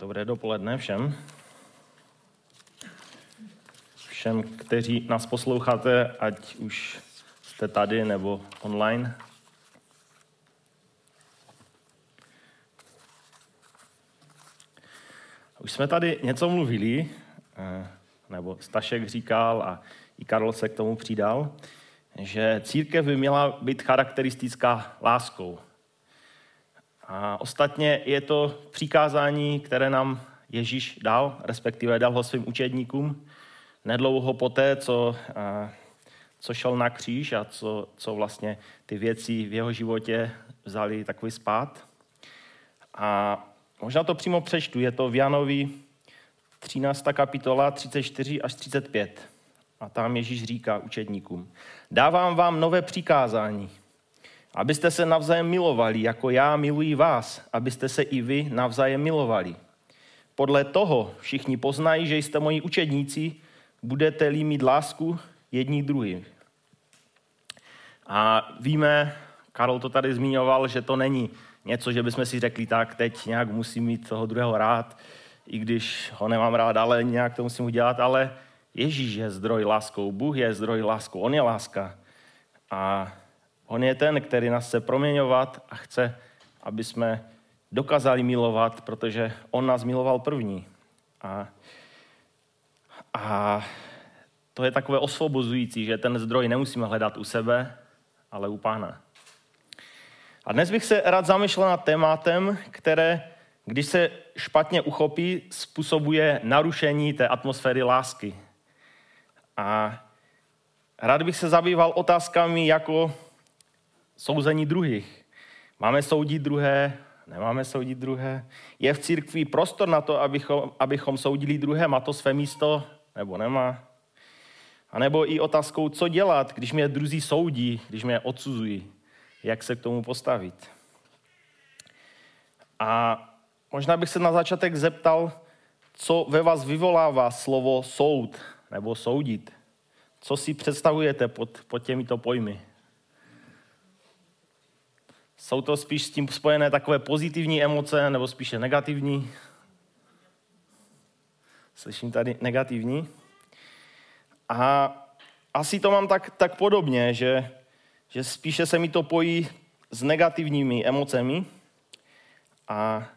Dobré dopoledne všem. Všem, kteří nás posloucháte, ať už jste tady nebo online. Už jsme tady něco mluvili, eh, nebo Stašek říkal a i Karol se k tomu přidal, že církev by měla být charakteristická láskou. A ostatně je to přikázání, které nám Ježíš dal, respektive dal ho svým učedníkům, nedlouho poté, co, co šel na kříž a co, co vlastně ty věci v jeho životě vzali takový spát. A možná to přímo přečtu, je to v Janovi 13. kapitola 34 až 35. A tam Ježíš říká učedníkům, dávám vám nové přikázání, abyste se navzájem milovali, jako já miluji vás, abyste se i vy navzájem milovali. Podle toho všichni poznají, že jste moji učedníci, budete-li mít lásku jední druhý. A víme, Karol to tady zmiňoval, že to není něco, že bychom si řekli, tak teď nějak musím mít toho druhého rád, i když ho nemám rád, ale nějak to musím udělat, ale Ježíš je zdroj láskou, Bůh je zdroj láskou, On je láska. A On je ten, který nás chce proměňovat a chce, aby jsme dokázali milovat, protože On nás miloval první. A, a to je takové osvobozující, že ten zdroj nemusíme hledat u sebe, ale u Pána. A dnes bych se rád zamýšlel nad tématem, které, když se špatně uchopí, způsobuje narušení té atmosféry lásky. A rád bych se zabýval otázkami jako souzení druhých. Máme soudit druhé, nemáme soudit druhé. Je v církvi prostor na to, abychom, abychom soudili druhé, má to své místo, nebo nemá. A nebo i otázkou, co dělat, když mě druzí soudí, když mě odsuzují. Jak se k tomu postavit. A možná bych se na začátek zeptal, co ve vás vyvolává slovo soud nebo soudit. Co si představujete pod, pod těmito pojmy? Jsou to spíš s tím spojené takové pozitivní emoce nebo spíše negativní? Slyším tady negativní. A asi to mám tak, tak podobně, že, že spíše se mi to pojí s negativními emocemi. A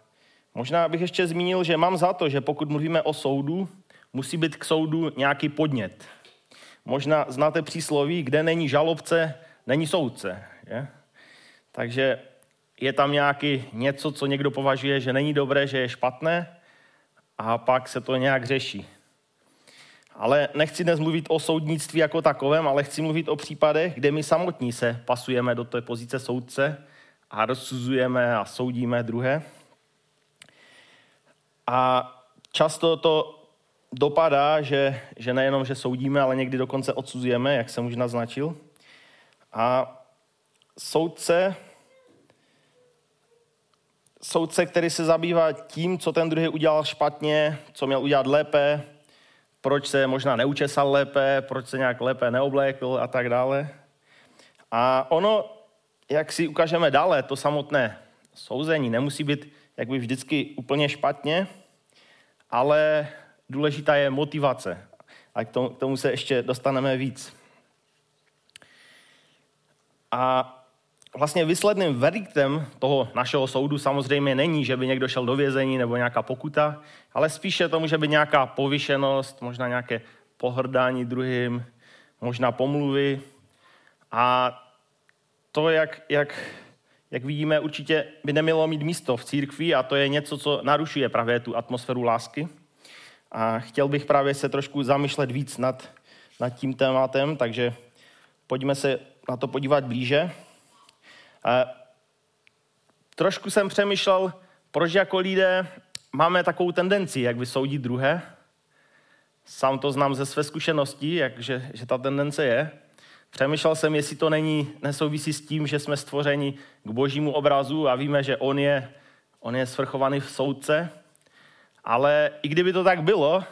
možná bych ještě zmínil, že mám za to, že pokud mluvíme o soudu, musí být k soudu nějaký podnět. Možná znáte přísloví, kde není žalobce, není soudce. Je? Takže je tam nějaký něco, co někdo považuje, že není dobré, že je špatné a pak se to nějak řeší. Ale nechci dnes mluvit o soudnictví jako takovém, ale chci mluvit o případech, kde my samotní se pasujeme do té pozice soudce a rozsuzujeme a soudíme druhé. A často to dopadá, že, že nejenom, že soudíme, ale někdy dokonce odsuzujeme, jak jsem už naznačil. A soudce, soudce, který se zabývá tím, co ten druhý udělal špatně, co měl udělat lépe, proč se možná neučesal lépe, proč se nějak lépe neoblékl a tak dále. A ono, jak si ukážeme dále, to samotné souzení nemusí být jak by vždycky úplně špatně, ale důležitá je motivace. A k tomu, k tomu se ještě dostaneme víc. A vlastně výsledným verdiktem toho našeho soudu samozřejmě není, že by někdo šel do vězení nebo nějaká pokuta, ale spíše to může být nějaká povyšenost, možná nějaké pohrdání druhým, možná pomluvy. A to, jak, jak, jak vidíme, určitě by nemělo mít místo v církvi a to je něco, co narušuje právě tu atmosféru lásky. A chtěl bych právě se trošku zamýšlet víc nad, nad tím tématem, takže pojďme se na to podívat blíže. Trošku jsem přemýšlel, proč jako lidé máme takovou tendenci, jak vysoudit druhé. Sám to znám ze své zkušenosti, jak, že, že ta tendence je. Přemýšlel jsem, jestli to není, nesouvisí s tím, že jsme stvořeni k božímu obrazu a víme, že on je, on je svrchovaný v soudce, ale i kdyby to tak bylo,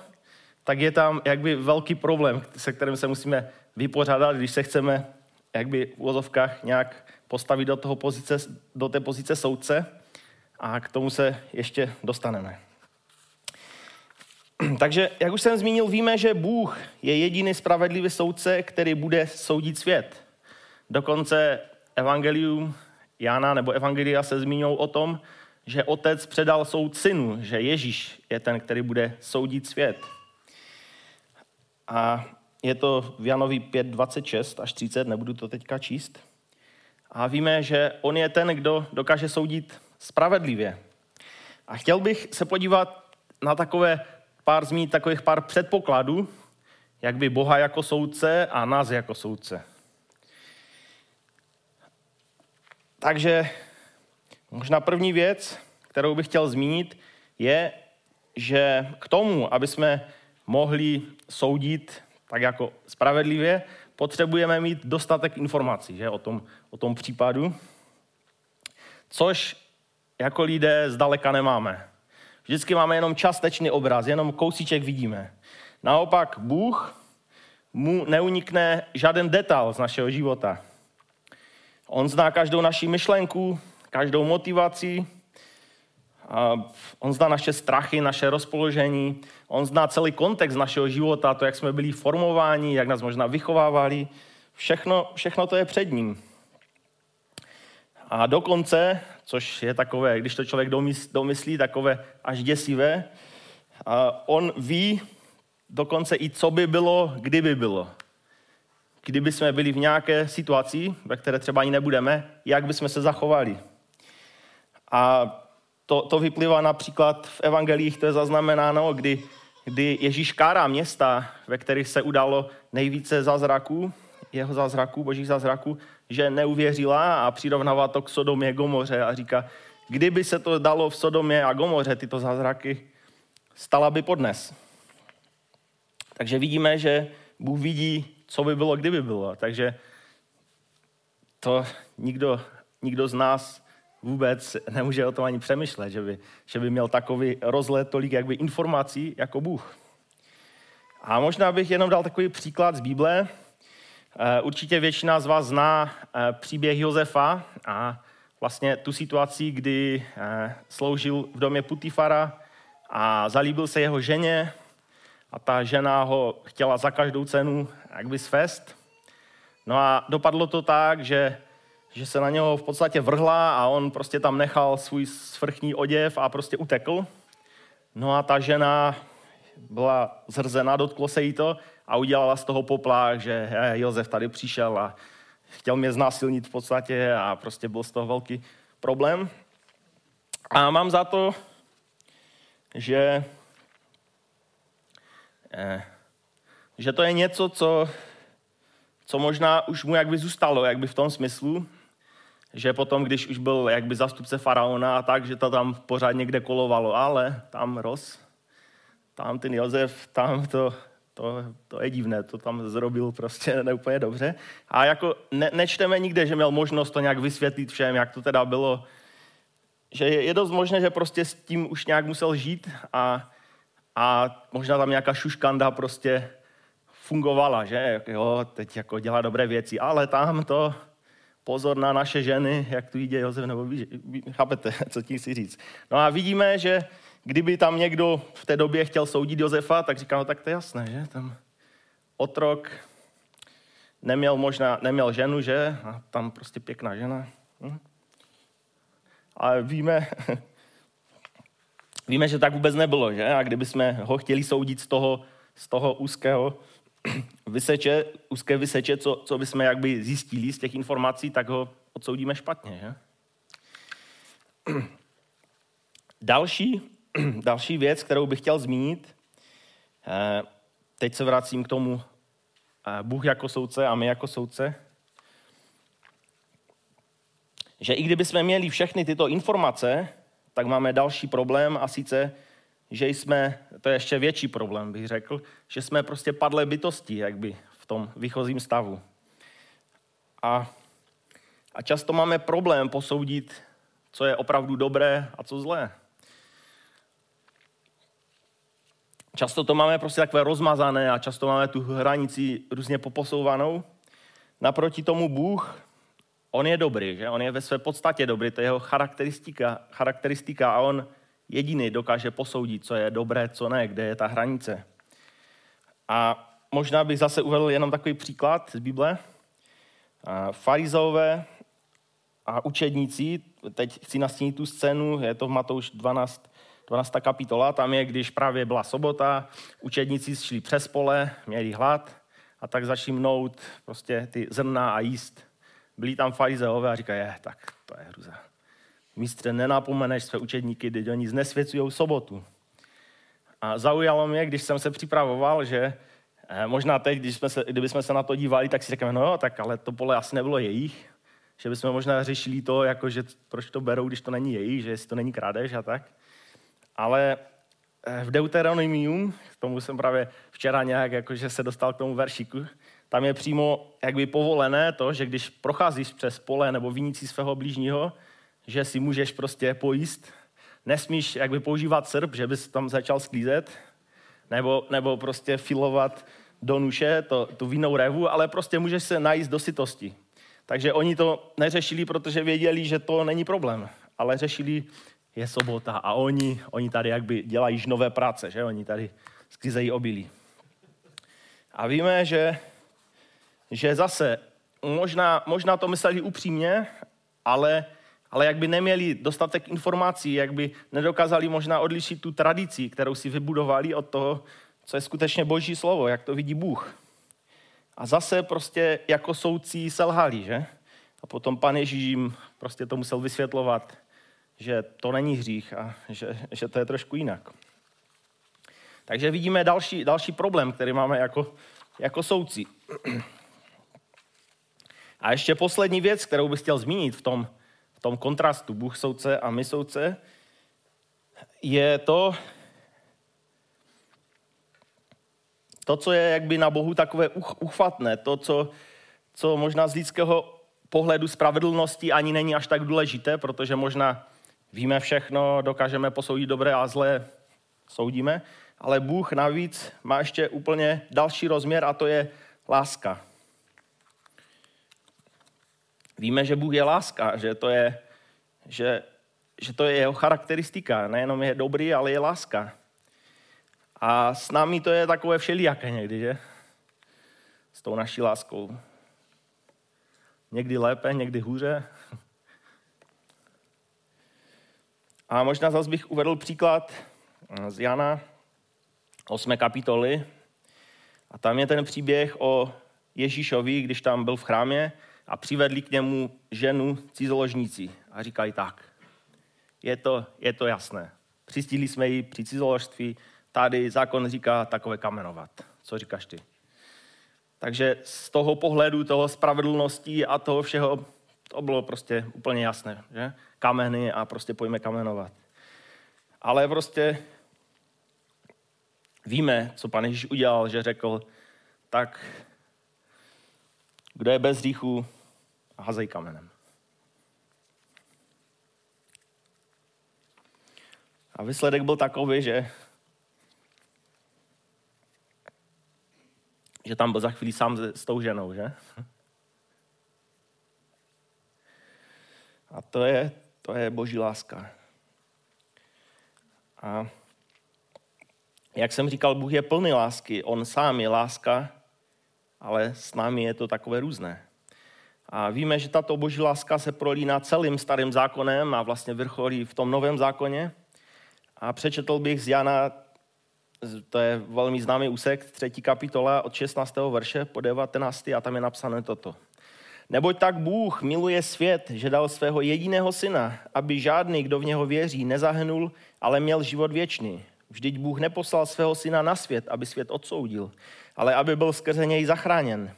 tak je tam jakby velký problém, se kterým se musíme vypořádat, když se chceme jakby v úvozovkách nějak postavit do, toho pozice, do té pozice soudce a k tomu se ještě dostaneme. Takže, jak už jsem zmínil, víme, že Bůh je jediný spravedlivý soudce, který bude soudit svět. Dokonce evangelium Jana nebo evangelia se zmíňou o tom, že otec předal soud synu, že Ježíš je ten, který bude soudit svět. A je to v Janovi 5, 26 až 30, nebudu to teďka číst. A víme, že on je ten, kdo dokáže soudit spravedlivě. A chtěl bych se podívat na takové pár zmínit takových pár předpokladů, jak by Boha jako soudce a nás jako soudce. Takže možná první věc, kterou bych chtěl zmínit, je, že k tomu, aby jsme mohli soudit tak jako spravedlivě, potřebujeme mít dostatek informací že, o, tom, o tom případu, což jako lidé zdaleka nemáme. Vždycky máme jenom částečný obraz, jenom kousíček vidíme. Naopak Bůh mu neunikne žádný detail z našeho života. On zná každou naši myšlenku, každou motivaci, on zná naše strachy, naše rozpoložení, on zná celý kontext našeho života, to, jak jsme byli formováni, jak nás možná vychovávali. Všechno, všechno to je před ním. A dokonce, což je takové, když to člověk domyslí, takové až děsivé, on ví dokonce i, co by bylo, kdyby bylo. Kdyby jsme byli v nějaké situaci, ve které třeba ani nebudeme, jak bychom se zachovali. A to, to vyplývá například v evangelích, to je zaznamenáno, kdy, kdy Ježíš kárá města, ve kterých se udalo nejvíce zázraků, jeho zázraků, božích zázraků, že neuvěřila a přirovnává to k Sodomě Gomoře a říká, kdyby se to dalo v Sodomě a Gomoře, tyto zázraky, stala by podnes. Takže vidíme, že Bůh vidí, co by bylo, kdyby bylo. Takže to nikdo, nikdo z nás vůbec nemůže o tom ani přemýšlet, že by, že by měl takový rozlet tolik jakby informací jako Bůh. A možná bych jenom dal takový příklad z Bible. Eh, určitě většina z vás zná eh, příběh Josefa a vlastně tu situaci, kdy eh, sloužil v domě Putifara a zalíbil se jeho ženě a ta žena ho chtěla za každou cenu jakby svést. No a dopadlo to tak, že že se na něho v podstatě vrhla a on prostě tam nechal svůj svrchní oděv a prostě utekl. No a ta žena byla zrzená, dotklo se jí to a udělala z toho poplach, že Josef tady přišel a chtěl mě znásilnit v podstatě a prostě byl z toho velký problém. A mám za to, že, eh, že to je něco, co, co možná už mu jakby zůstalo, jakby v tom smyslu, že potom, když už byl jakby zastupce faraona a tak, že to tam pořád někde kolovalo, ale tam roz, tam ten Josef, tam to, to, to je divné, to tam zrobil prostě neúplně dobře. A jako ne, nečteme nikde, že měl možnost to nějak vysvětlit všem, jak to teda bylo. Že je, je dost možné, že prostě s tím už nějak musel žít a, a možná tam nějaká šuškanda prostě fungovala, že jo, teď jako dělá dobré věci, ale tam to, pozor na naše ženy, jak tu jde Josef, nebo ví, chápete, co tím chci říct. No a vidíme, že kdyby tam někdo v té době chtěl soudit Josefa, tak říká, no tak to je jasné, že? Tam otrok neměl možná, neměl ženu, že? A tam prostě pěkná žena. Hm? A víme, víme, že tak vůbec nebylo, že? A kdyby jsme ho chtěli soudit z toho, z toho úzkého vyseče, úzké vyseče, co, co bychom jakby zjistili z těch informací, tak ho odsoudíme špatně. Že? Další, další věc, kterou bych chtěl zmínit, eh, teď se vracím k tomu eh, Bůh jako soudce a my jako soudce, že i kdyby jsme měli všechny tyto informace, tak máme další problém a sice, že jsme, to je ještě větší problém, bych řekl, že jsme prostě padlé bytosti, jak by v tom výchozím stavu. A, a často máme problém posoudit, co je opravdu dobré a co zlé. Často to máme prostě takové rozmazané a často máme tu hranici různě poposouvanou. Naproti tomu Bůh, on je dobrý, že? On je ve své podstatě dobrý, to je jeho charakteristika, charakteristika a on jediný dokáže posoudit, co je dobré, co ne, kde je ta hranice. A možná bych zase uvedl jenom takový příklad z Bible. Farizeové a učedníci, teď chci nastínit tu scénu, je to v Matouš 12, 12. kapitola, tam je, když právě byla sobota, učedníci šli přes pole, měli hlad a tak začali mnout prostě ty zrna a jíst. Byli tam farizeové a říkají, je, tak to je hruza. Mistře, nenapomeneš své učedníky, když oni znesvěcují sobotu. A zaujalo mě, když jsem se připravoval, že eh, možná teď, když jsme se, kdybychom se na to dívali, tak si řekneme, no tak ale to pole asi nebylo jejich. Že bychom možná řešili to, jako, že proč to berou, když to není jejich, že jestli to není krádež a tak. Ale eh, v Deuteronomium, k tomu jsem právě včera nějak jakože se dostal k tomu veršiku, tam je přímo jakby povolené to, že když procházíš přes pole nebo vinicí svého blížního, že si můžeš prostě pojíst, nesmíš jakby používat srp, že bys tam začal sklízet, nebo, nebo prostě filovat do nuše to, tu vínou revu, ale prostě můžeš se najíst do sytosti. Takže oni to neřešili, protože věděli, že to není problém, ale řešili, je sobota a oni, oni tady jakby dělají nové práce, že oni tady sklízejí obilí. A víme, že, že zase možná, možná to mysleli upřímně, ale ale jak by neměli dostatek informací, jak by nedokázali možná odlišit tu tradici, kterou si vybudovali od toho, co je skutečně boží slovo, jak to vidí Bůh. A zase prostě jako soudcí selhali, že? A potom pan Ježíš jim prostě to musel vysvětlovat, že to není hřích a že, že to je trošku jinak. Takže vidíme další, další problém, který máme jako, jako soudci. A ještě poslední věc, kterou bych chtěl zmínit v tom, tom kontrastu Bůh soudce a my soudce, je to, to, co je jakby na Bohu takové uchvatné, to, co, co možná z lidského pohledu spravedlnosti ani není až tak důležité, protože možná víme všechno, dokážeme posoudit dobré a zlé, soudíme, ale Bůh navíc má ještě úplně další rozměr a to je láska. Víme, že Bůh je láska, že to je, že, že to je jeho charakteristika. Nejenom je dobrý, ale je láska. A s námi to je takové všelijaké někdy, že? S tou naší láskou. Někdy lépe, někdy hůře. A možná zase bych uvedl příklad z Jana 8. kapitoly. A tam je ten příběh o Ježíšovi, když tam byl v chrámě a přivedli k němu ženu cizoložníci a říkali tak, je to, je to jasné. Přistíli jsme ji při cizoložství, tady zákon říká takové kamenovat. Co říkáš ty? Takže z toho pohledu, toho spravedlnosti a toho všeho, to bylo prostě úplně jasné, že? Kameny a prostě pojďme kamenovat. Ale prostě víme, co pan Ježíš udělal, že řekl, tak kdo je bez hříchu, hazej kamenem. A výsledek byl takový, že, že tam byl za chvíli sám s tou ženou, že? A to je, to je boží láska. A jak jsem říkal, Bůh je plný lásky. On sám je láska, ale s námi je to takové různé. A víme, že tato boží láska se prolíná celým starým zákonem a vlastně vrcholí v tom novém zákoně. A přečetl bych z Jana, to je velmi známý úsek, třetí kapitola od 16. verše po 19. a tam je napsané toto. Neboť tak Bůh miluje svět, že dal svého jediného syna, aby žádný, kdo v něho věří, nezahnul, ale měl život věčný. Vždyť Bůh neposlal svého syna na svět, aby svět odsoudil, ale aby byl skrze něj zachráněn.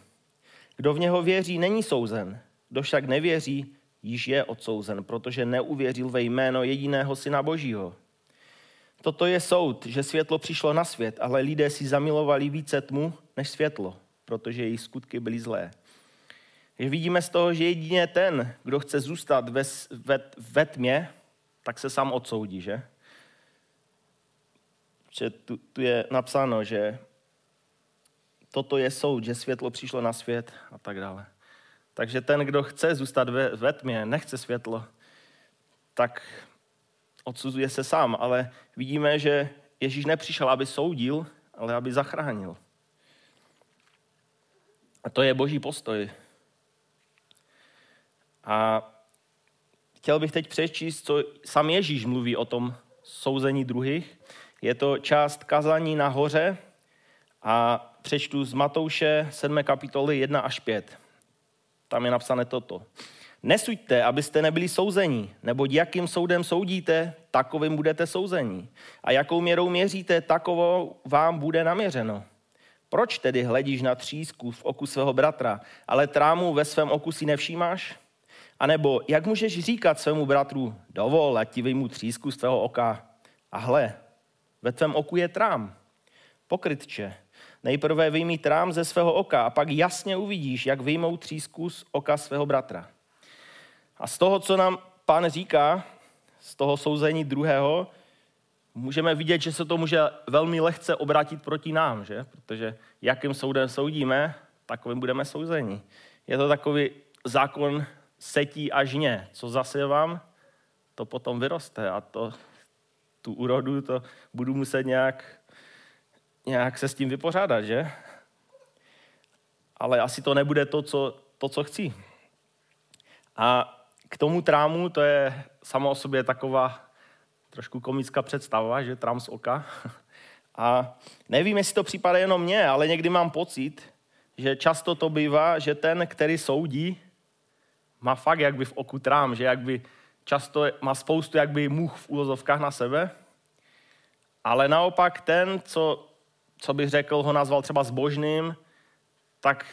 Kdo v něho věří, není souzen. Kdo však nevěří, již je odsouzen, protože neuvěřil ve jméno jediného syna Božího. Toto je soud, že světlo přišlo na svět, ale lidé si zamilovali více tmu než světlo, protože jejich skutky byly zlé. Když vidíme z toho, že jedině ten, kdo chce zůstat ve, ve, ve tmě, tak se sám odsoudí, že? Tu, tu je napsáno, že toto je soud, že světlo přišlo na svět a tak dále. Takže ten, kdo chce zůstat ve, ve tmě, nechce světlo, tak odsuzuje se sám, ale vidíme, že Ježíš nepřišel, aby soudil, ale aby zachránil. A to je boží postoj. A chtěl bych teď přečíst, co sám Ježíš mluví o tom souzení druhých. Je to část kazání nahoře a přečtu z Matouše 7. kapitoly 1 až 5. Tam je napsané toto. Nesuďte, abyste nebyli souzení, neboť jakým soudem soudíte, takovým budete souzení. A jakou měrou měříte, takovou vám bude naměřeno. Proč tedy hledíš na třísku v oku svého bratra, ale trámu ve svém oku si nevšímáš? A nebo jak můžeš říkat svému bratru, dovol, ať ti vyjmu třísku z tvého oka. A hle, ve tvém oku je trám. Pokrytče, nejprve vyjmi trám ze svého oka a pak jasně uvidíš, jak vyjmou třísku z oka svého bratra. A z toho, co nám pán říká, z toho souzení druhého, můžeme vidět, že se to může velmi lehce obrátit proti nám, že? Protože jakým soudem soudíme, takovým budeme souzeni. Je to takový zákon setí a žně. Co zasevám, to potom vyroste a to, tu úrodu to budu muset nějak, nějak se s tím vypořádat, že? Ale asi to nebude to, co, to, co chci. A k tomu trámu, to je samo o sobě taková trošku komická představa, že trám z oka. A nevím, jestli to připadá jenom mně, ale někdy mám pocit, že často to bývá, že ten, který soudí, má fakt jakby v oku trám, že jakby často má spoustu jakby much v úlozovkách na sebe, ale naopak ten, co, co bych řekl, ho nazval třeba zbožným, tak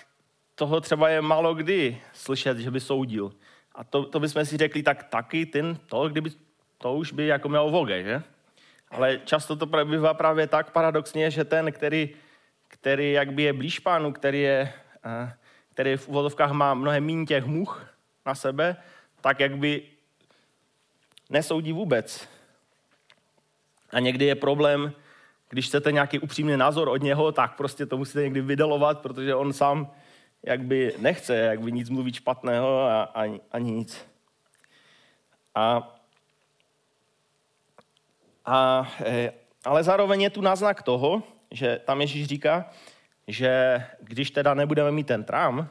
toho třeba je málo kdy slyšet, že by soudil. A to, to bychom si řekli, tak taky ten, to, kdyby, to už by jako měl voge, že? Ale často to bývá právě tak paradoxně, že ten, který, který jakby je blíž pánu, který, je, eh, který v úvodovkách má mnohem méně těch much na sebe, tak jakby nesoudí vůbec. A někdy je problém, když chcete nějaký upřímný názor od něho, tak prostě to musíte někdy vydalovat, protože on sám jak by nechce, jak by nic mluvit špatného a ani, ani nic. A, a, e, ale zároveň je tu náznak toho, že tam Ježíš říká, že když teda nebudeme mít ten trám,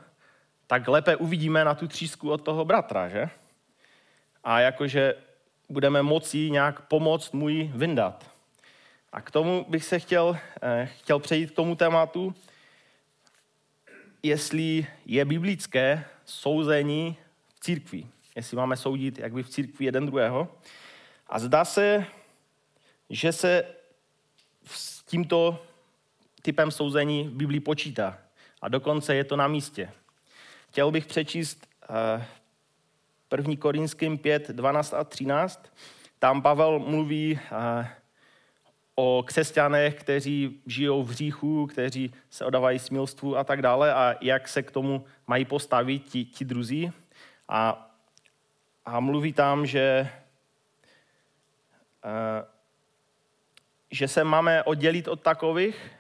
tak lépe uvidíme na tu třísku od toho bratra, že? A jakože budeme moci nějak pomoct můj vyndat. A k tomu bych se chtěl, e, chtěl přejít k tomu tématu, jestli je biblické souzení v církvi. Jestli máme soudit jak by v církvi jeden druhého. A zdá se, že se s tímto typem souzení v Biblii počítá. A dokonce je to na místě. Chtěl bych přečíst 1. Eh, Korinským 5, 12 a 13. Tam Pavel mluví eh, o křesťanech, kteří žijou v hříchu, kteří se odávají smilstvu a tak dále a jak se k tomu mají postavit ti, ti druzí. A, a mluví tam, že, uh, že se máme oddělit od takových,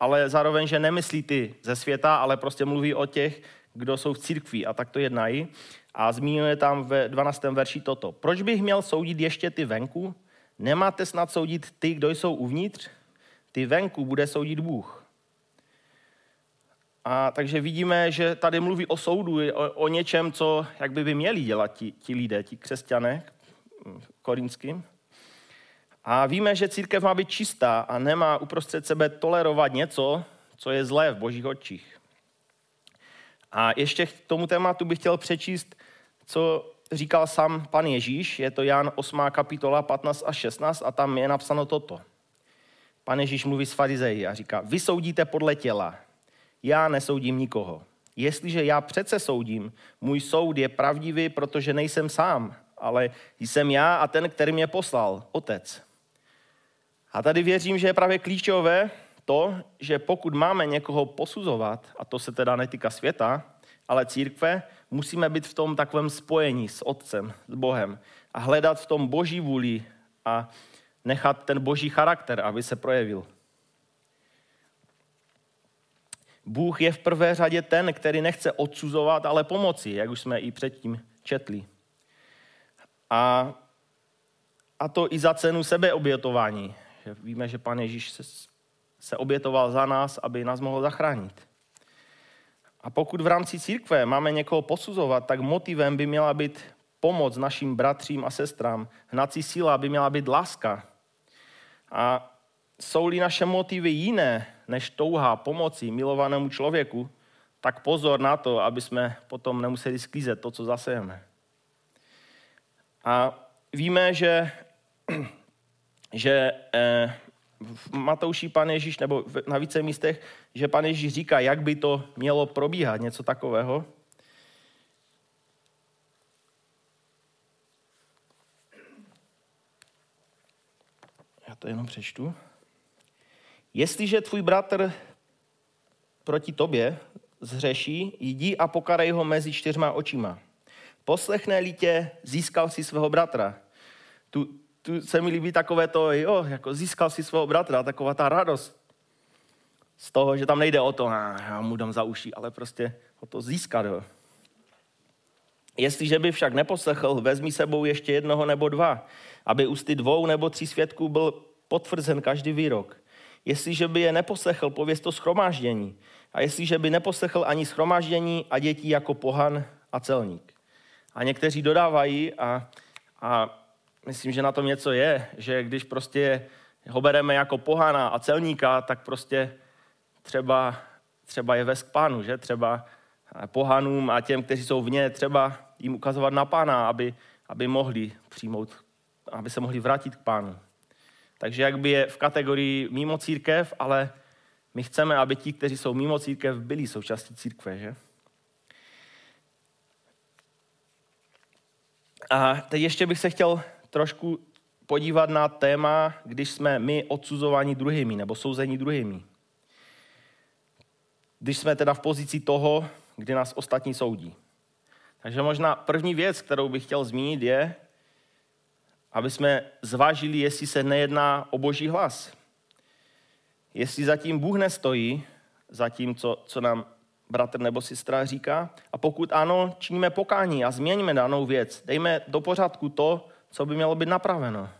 ale zároveň, že nemyslí ty ze světa, ale prostě mluví o těch, kdo jsou v církvi a tak to jednají. A zmínuje tam ve 12. verši toto. Proč bych měl soudit ještě ty venku? Nemáte snad soudit ty, kdo jsou uvnitř? Ty venku bude soudit Bůh. A takže vidíme, že tady mluví o soudu, o, o něčem, co jak by, by měli dělat ti, ti lidé, ti křesťané korinským. A víme, že církev má být čistá a nemá uprostřed sebe tolerovat něco, co je zlé v božích očích. A ještě k tomu tématu bych chtěl přečíst, co říkal sám pan Ježíš, je to Jan 8. kapitola 15 a 16 a tam je napsáno toto. Pan Ježíš mluví s farizeji a říká, vy soudíte podle těla, já nesoudím nikoho. Jestliže já přece soudím, můj soud je pravdivý, protože nejsem sám, ale jsem já a ten, který mě poslal, otec. A tady věřím, že je právě klíčové to, že pokud máme někoho posuzovat, a to se teda netýká světa, ale církve, musíme být v tom takovém spojení s Otcem, s Bohem a hledat v tom boží vůli a nechat ten boží charakter, aby se projevil. Bůh je v prvé řadě ten, který nechce odsuzovat, ale pomoci, jak už jsme i předtím četli. A, a to i za cenu sebeobětování. Víme, že Pan Ježíš se, se obětoval za nás, aby nás mohl zachránit. A pokud v rámci církve máme někoho posuzovat, tak motivem by měla být pomoc našim bratřím a sestrám. Hnací síla by měla být láska. A jsou-li naše motivy jiné než touha pomoci milovanému člověku, tak pozor na to, aby jsme potom nemuseli sklízet to, co zasejeme. A víme, že, že eh, v Matouši pan Ježíš, nebo na více místech, že pan Ježíš říká, jak by to mělo probíhat, něco takového. Já to jenom přečtu. Jestliže tvůj bratr proti tobě zhřeší, jdi a pokarej ho mezi čtyřma očima. Poslechne-li tě, získal si svého bratra. Tu, tu se mi líbí takové to, jo, jako získal si svého bratra, taková ta radost z toho, že tam nejde o to, a já mu dám za uší, ale prostě o to získat. Jo. Jestliže by však neposlechl, vezmi sebou ještě jednoho nebo dva, aby ústy dvou nebo tří svědků byl potvrzen každý výrok. Jestliže by je neposlechl, pověz to schromáždění. A jestliže by neposlechl ani schromáždění a dětí jako pohan a celník. A někteří dodávají, a, a myslím, že na tom něco je, že když prostě ho bereme jako pohana a celníka, tak prostě třeba, třeba je vést k pánu, že? Třeba pohanům a těm, kteří jsou vně, třeba jim ukazovat na pána, aby, aby mohli přijmout, aby se mohli vrátit k pánu. Takže jak by je v kategorii mimo církev, ale my chceme, aby ti, kteří jsou mimo církev, byli součástí církve, že? A teď ještě bych se chtěl trošku podívat na téma, když jsme my odsuzováni druhými nebo souzení druhými. Když jsme teda v pozici toho, kdy nás ostatní soudí. Takže možná první věc, kterou bych chtěl zmínit, je, aby jsme zvážili, jestli se nejedná o boží hlas. Jestli zatím Bůh nestojí, za tím, co, co nám bratr nebo sestra říká. A pokud ano, činíme pokání a změníme danou věc. Dejme do pořádku to, co by mělo být napraveno.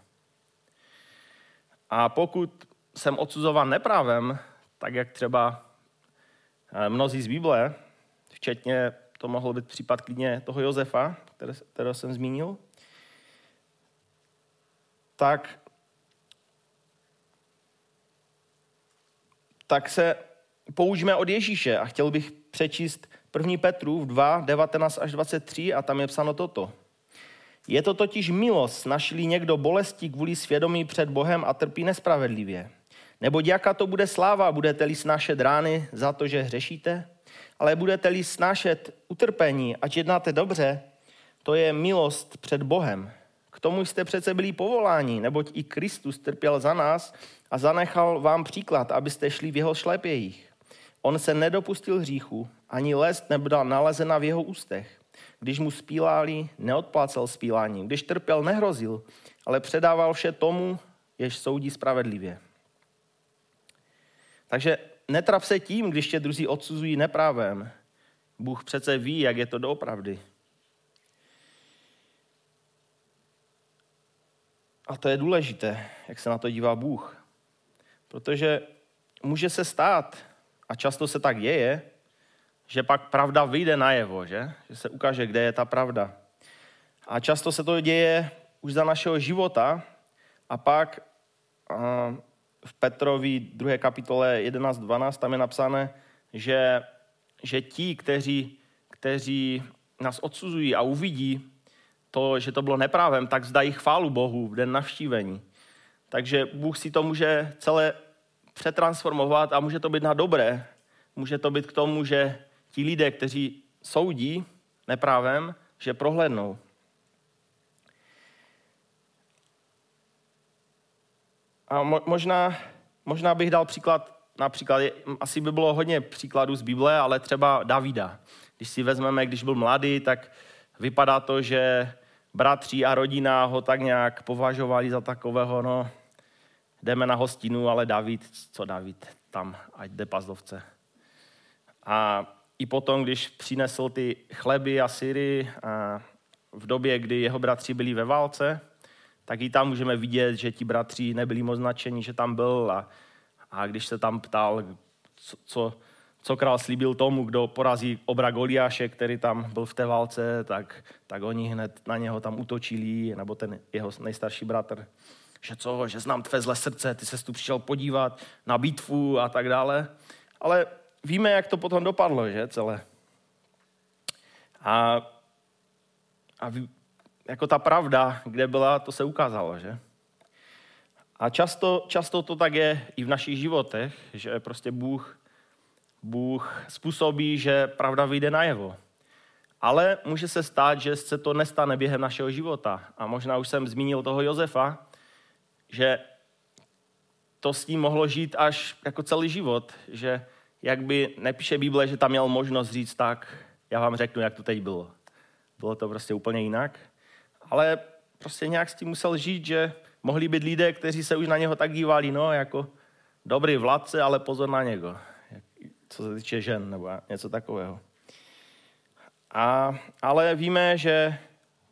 A pokud jsem odsuzovan nepravem, tak jak třeba eh, mnozí z Bible, včetně to mohl být případ klidně toho Josefa, kterého jsem zmínil, tak, tak se použijeme od Ježíše a chtěl bych přečíst 1. Petru 2, 19 až 23 a tam je psáno toto. Je to totiž milost, našli někdo bolesti kvůli svědomí před Bohem a trpí nespravedlivě. Nebo jaká to bude sláva, budete-li snášet rány za to, že hřešíte? Ale budete-li snášet utrpení, ať jednáte dobře, to je milost před Bohem. K tomu jste přece byli povoláni, neboť i Kristus trpěl za nás a zanechal vám příklad, abyste šli v jeho šlepějích. On se nedopustil hříchu, ani lest nebyla nalezena v jeho ústech. Když mu spílali, neodplácel spílání. Když trpěl, nehrozil, ale předával vše tomu, jež soudí spravedlivě. Takže netrap se tím, když tě druzí odsuzují neprávem. Bůh přece ví, jak je to doopravdy. A to je důležité, jak se na to dívá Bůh. Protože může se stát, a často se tak děje, že pak pravda vyjde najevo, že? Že se ukáže, kde je ta pravda. A často se to děje už za našeho života a pak v Petrovi 2. kapitole 11.12 tam je napsané, že, že ti, kteří, kteří nás odsuzují a uvidí to, že to bylo neprávem, tak zdají chválu Bohu v den navštívení. Takže Bůh si to může celé přetransformovat a může to být na dobré. Může to být k tomu, že ti lidé, kteří soudí neprávem, že prohlednou. A možná, možná bych dal příklad, například, asi by bylo hodně příkladů z Bible, ale třeba Davida. Když si vezmeme, když byl mladý, tak vypadá to, že bratři a rodina ho tak nějak považovali za takového, no, jdeme na hostinu, ale David, co David, tam, ať jde pazdovce. A i potom, když přinesl ty chleby a syry a v době, kdy jeho bratři byli ve válce, tak i tam můžeme vidět, že ti bratři nebyli moc nadšení, že tam byl a, a když se tam ptal, co, co, co král slíbil tomu, kdo porazí obra Goliáše, který tam byl v té válce, tak, tak oni hned na něho tam utočili, nebo ten jeho nejstarší bratr, že co, že znám tvé zlé srdce, ty se tu přišel podívat na bitvu a tak dále. Ale víme, jak to potom dopadlo, že celé. A, a jako ta pravda, kde byla, to se ukázalo, že? A často, často to tak je i v našich životech, že prostě Bůh, Bůh způsobí, že pravda vyjde najevo. Ale může se stát, že se to nestane během našeho života. A možná už jsem zmínil toho Josefa, že to s ním mohlo žít až jako celý život, že jak by nepíše Bible, že tam měl možnost říct tak, já vám řeknu, jak to teď bylo. Bylo to prostě úplně jinak. Ale prostě nějak s tím musel žít, že mohli být lidé, kteří se už na něho tak dívali, no, jako dobrý vládce, ale pozor na něgo. Co se týče žen nebo něco takového. A, ale víme, že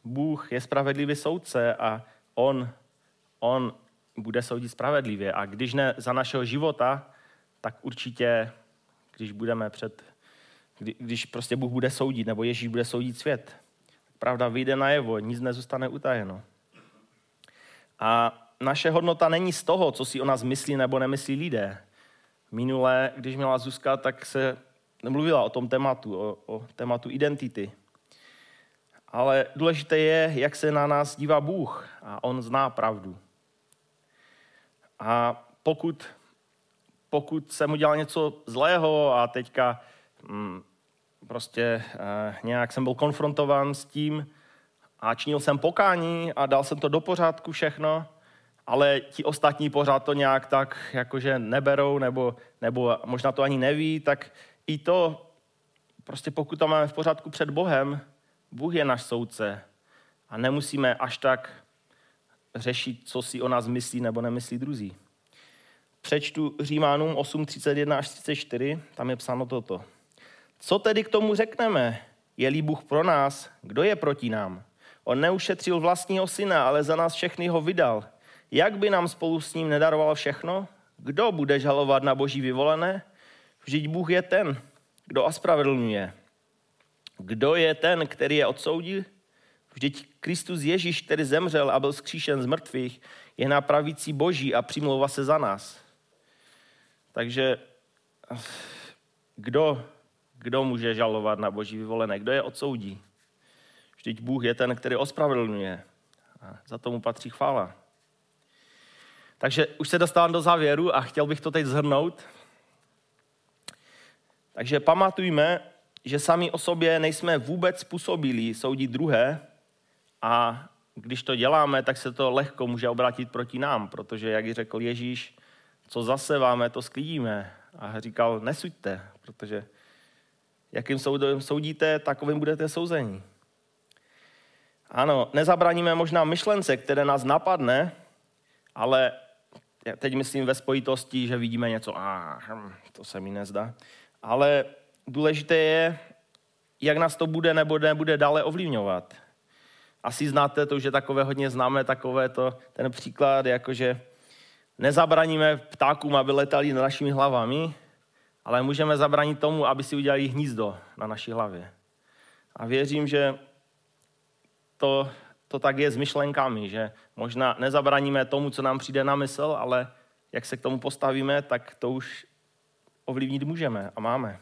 Bůh je spravedlivý soudce a on, on bude soudit spravedlivě. A když ne za našeho života, tak určitě, když budeme před, kdy, když prostě Bůh bude soudit, nebo Ježíš bude soudit svět, pravda vyjde najevo, nic nezůstane utajeno. A naše hodnota není z toho, co si o nás myslí nebo nemyslí lidé. Minule, když měla Zuzka, tak se mluvila o tom tématu, o, o tématu identity. Ale důležité je, jak se na nás dívá Bůh a On zná pravdu. A pokud, pokud jsem udělal něco zlého a teďka hm, prostě eh, nějak jsem byl konfrontován s tím a činil jsem pokání a dal jsem to do pořádku všechno, ale ti ostatní pořád to nějak tak jakože neberou nebo, nebo možná to ani neví, tak i to, prostě pokud to máme v pořádku před Bohem, Bůh je náš soudce a nemusíme až tak řešit, co si o nás myslí nebo nemyslí druzí. Přečtu Římánům 8, 31 až 34, tam je psáno toto. Co tedy k tomu řekneme? Je-li Bůh pro nás, kdo je proti nám? On neušetřil vlastního syna, ale za nás všechny ho vydal. Jak by nám spolu s ním nedaroval všechno? Kdo bude žalovat na boží vyvolené? Vždyť Bůh je ten, kdo ospravedlňuje. Kdo je ten, který je odsoudil? Vždyť Kristus Ježíš, který zemřel a byl zkříšen z mrtvých, je na pravici Boží a přimlouvá se za nás. Takže kdo kdo může žalovat na boží vyvolené? Kdo je odsoudí? Vždyť Bůh je ten, který ospravedlňuje. A za tomu patří chvála. Takže už se dostávám do závěru a chtěl bych to teď zhrnout. Takže pamatujme, že sami o sobě nejsme vůbec způsobili soudit druhé a když to děláme, tak se to lehko může obrátit proti nám, protože, jak řekl Ježíš, co zaseváme, to sklidíme. A říkal, nesuďte, protože Jakým soudem soudíte, takovým budete souzení. Ano, nezabraníme možná myšlence, které nás napadne, ale teď myslím ve spojitosti, že vidíme něco, a hm, to se mi nezdá. Ale důležité je, jak nás to bude nebo nebude dále ovlivňovat. Asi znáte to, že takové hodně známe, takové to, ten příklad, jakože nezabraníme ptákům, aby letali nad našimi hlavami, ale můžeme zabránit tomu, aby si udělali hnízdo na naší hlavě. A věřím, že to, to tak je s myšlenkami, že možná nezabraníme tomu, co nám přijde na mysl, ale jak se k tomu postavíme, tak to už ovlivnit můžeme a máme.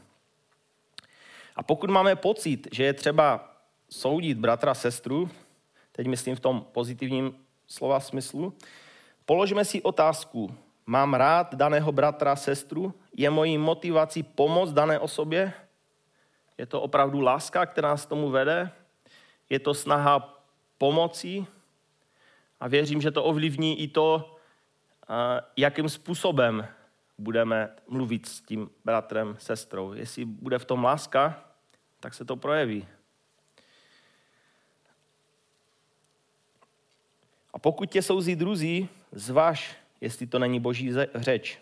A pokud máme pocit, že je třeba soudit bratra, sestru, teď myslím v tom pozitivním slova smyslu, položme si otázku, mám rád daného bratra, sestru, je mojí motivací pomoc dané osobě? Je to opravdu láska, která nás tomu vede? Je to snaha pomoci? A věřím, že to ovlivní i to, jakým způsobem budeme mluvit s tím bratrem, sestrou. Jestli bude v tom láska, tak se to projeví. A pokud tě souzí druzí, zvaž, jestli to není boží řeč.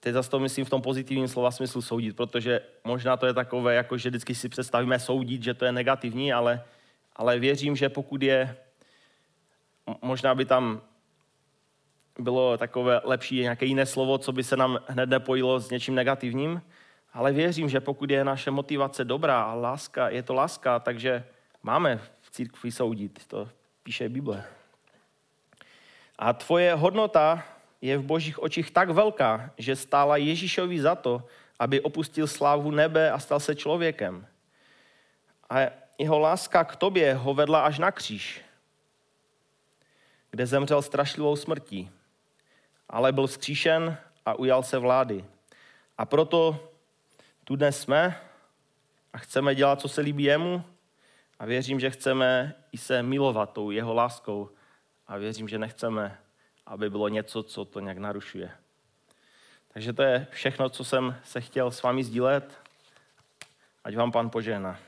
Teď zase to myslím v tom pozitivním slova smyslu soudit, protože možná to je takové, jako že vždycky si představíme soudit, že to je negativní, ale, ale věřím, že pokud je, možná by tam bylo takové lepší nějaké jiné slovo, co by se nám hned nepojilo s něčím negativním, ale věřím, že pokud je naše motivace dobrá a láska, je to láska, takže máme v církvi soudit. To píše Bible. A tvoje hodnota je v božích očích tak velká, že stála Ježíšovi za to, aby opustil slávu nebe a stal se člověkem. A jeho láska k tobě ho vedla až na kříž, kde zemřel strašlivou smrtí. Ale byl vzkříšen a ujal se vlády. A proto tu dnes jsme a chceme dělat, co se líbí jemu a věřím, že chceme i se milovat tou jeho láskou a věřím, že nechceme, aby bylo něco, co to nějak narušuje. Takže to je všechno, co jsem se chtěl s vámi sdílet. Ať vám pan požehná.